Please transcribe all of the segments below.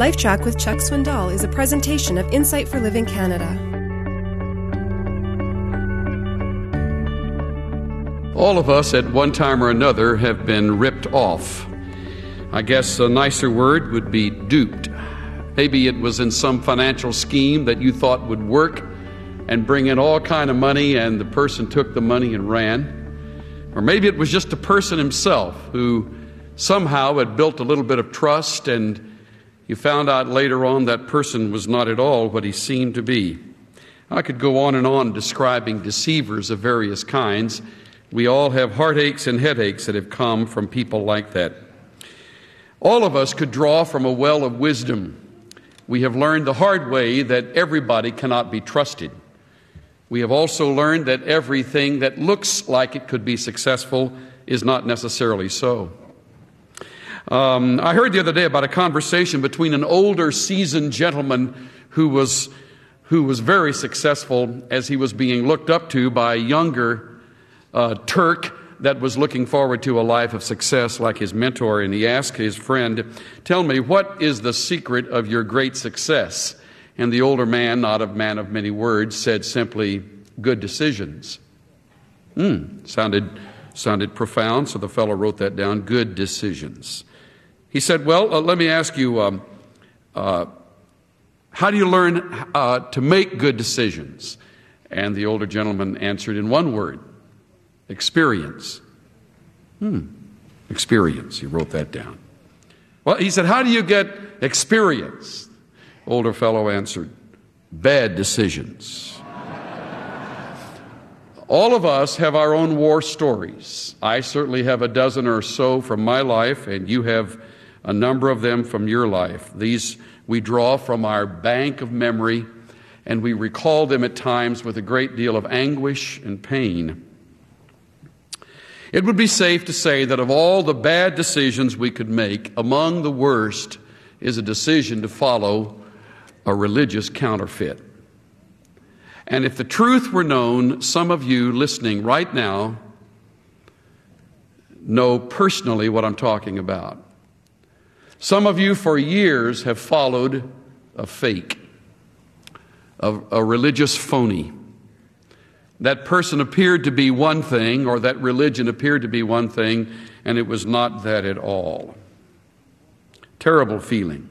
LifeTrac with Chuck Swindoll is a presentation of Insight for Living Canada. All of us at one time or another have been ripped off. I guess a nicer word would be duped. Maybe it was in some financial scheme that you thought would work and bring in all kind of money and the person took the money and ran. Or maybe it was just a person himself who somehow had built a little bit of trust and you found out later on that person was not at all what he seemed to be. I could go on and on describing deceivers of various kinds. We all have heartaches and headaches that have come from people like that. All of us could draw from a well of wisdom. We have learned the hard way that everybody cannot be trusted. We have also learned that everything that looks like it could be successful is not necessarily so. Um, I heard the other day about a conversation between an older, seasoned gentleman who was, who was very successful as he was being looked up to by a younger uh, Turk that was looking forward to a life of success like his mentor. And he asked his friend, Tell me, what is the secret of your great success? And the older man, not a man of many words, said simply, Good decisions. Hmm, sounded, sounded profound, so the fellow wrote that down. Good decisions. He said, Well, uh, let me ask you, um, uh, how do you learn uh, to make good decisions? And the older gentleman answered in one word experience. Hmm, experience. He wrote that down. Well, he said, How do you get experience? Older fellow answered, Bad decisions. All of us have our own war stories. I certainly have a dozen or so from my life, and you have a number of them from your life. These we draw from our bank of memory, and we recall them at times with a great deal of anguish and pain. It would be safe to say that of all the bad decisions we could make, among the worst is a decision to follow a religious counterfeit. And if the truth were known, some of you listening right now know personally what I'm talking about. Some of you for years have followed a fake, a, a religious phony. That person appeared to be one thing, or that religion appeared to be one thing, and it was not that at all. Terrible feeling.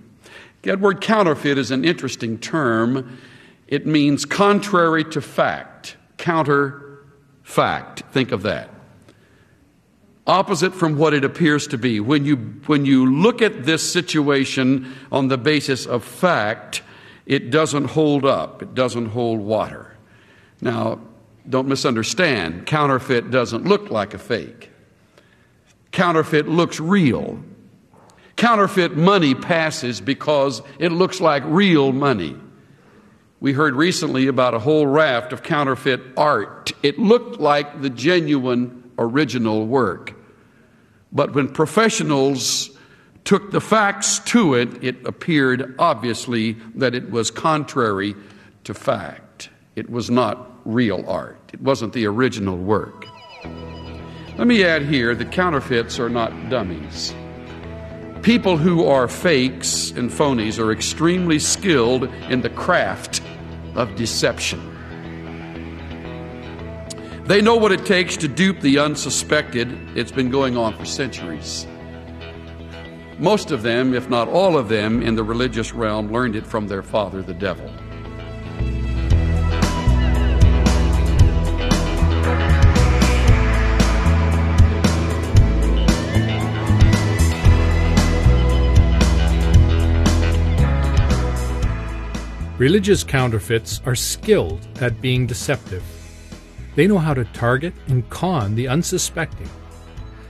That word counterfeit is an interesting term. It means contrary to fact, counter fact. Think of that opposite from what it appears to be. When you, when you look at this situation on the basis of fact, it doesn't hold up, it doesn't hold water. Now, don't misunderstand, counterfeit doesn't look like a fake. Counterfeit looks real. Counterfeit money passes because it looks like real money. We heard recently about a whole raft of counterfeit art. It looked like the genuine original work. But when professionals took the facts to it, it appeared obviously that it was contrary to fact. It was not real art, it wasn't the original work. Let me add here that counterfeits are not dummies. People who are fakes and phonies are extremely skilled in the craft of deception. They know what it takes to dupe the unsuspected. It's been going on for centuries. Most of them, if not all of them, in the religious realm learned it from their father, the devil. Religious counterfeits are skilled at being deceptive. They know how to target and con the unsuspecting.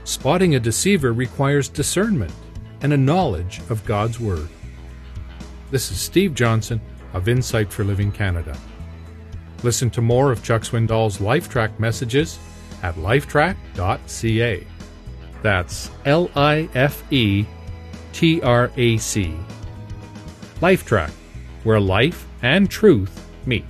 Spotting a deceiver requires discernment and a knowledge of God's Word. This is Steve Johnson of Insight for Living Canada. Listen to more of Chuck Swindoll's LifeTrac messages at lifetrac.ca. That's L I F E T R A C. LifeTrac, where life and truth meet.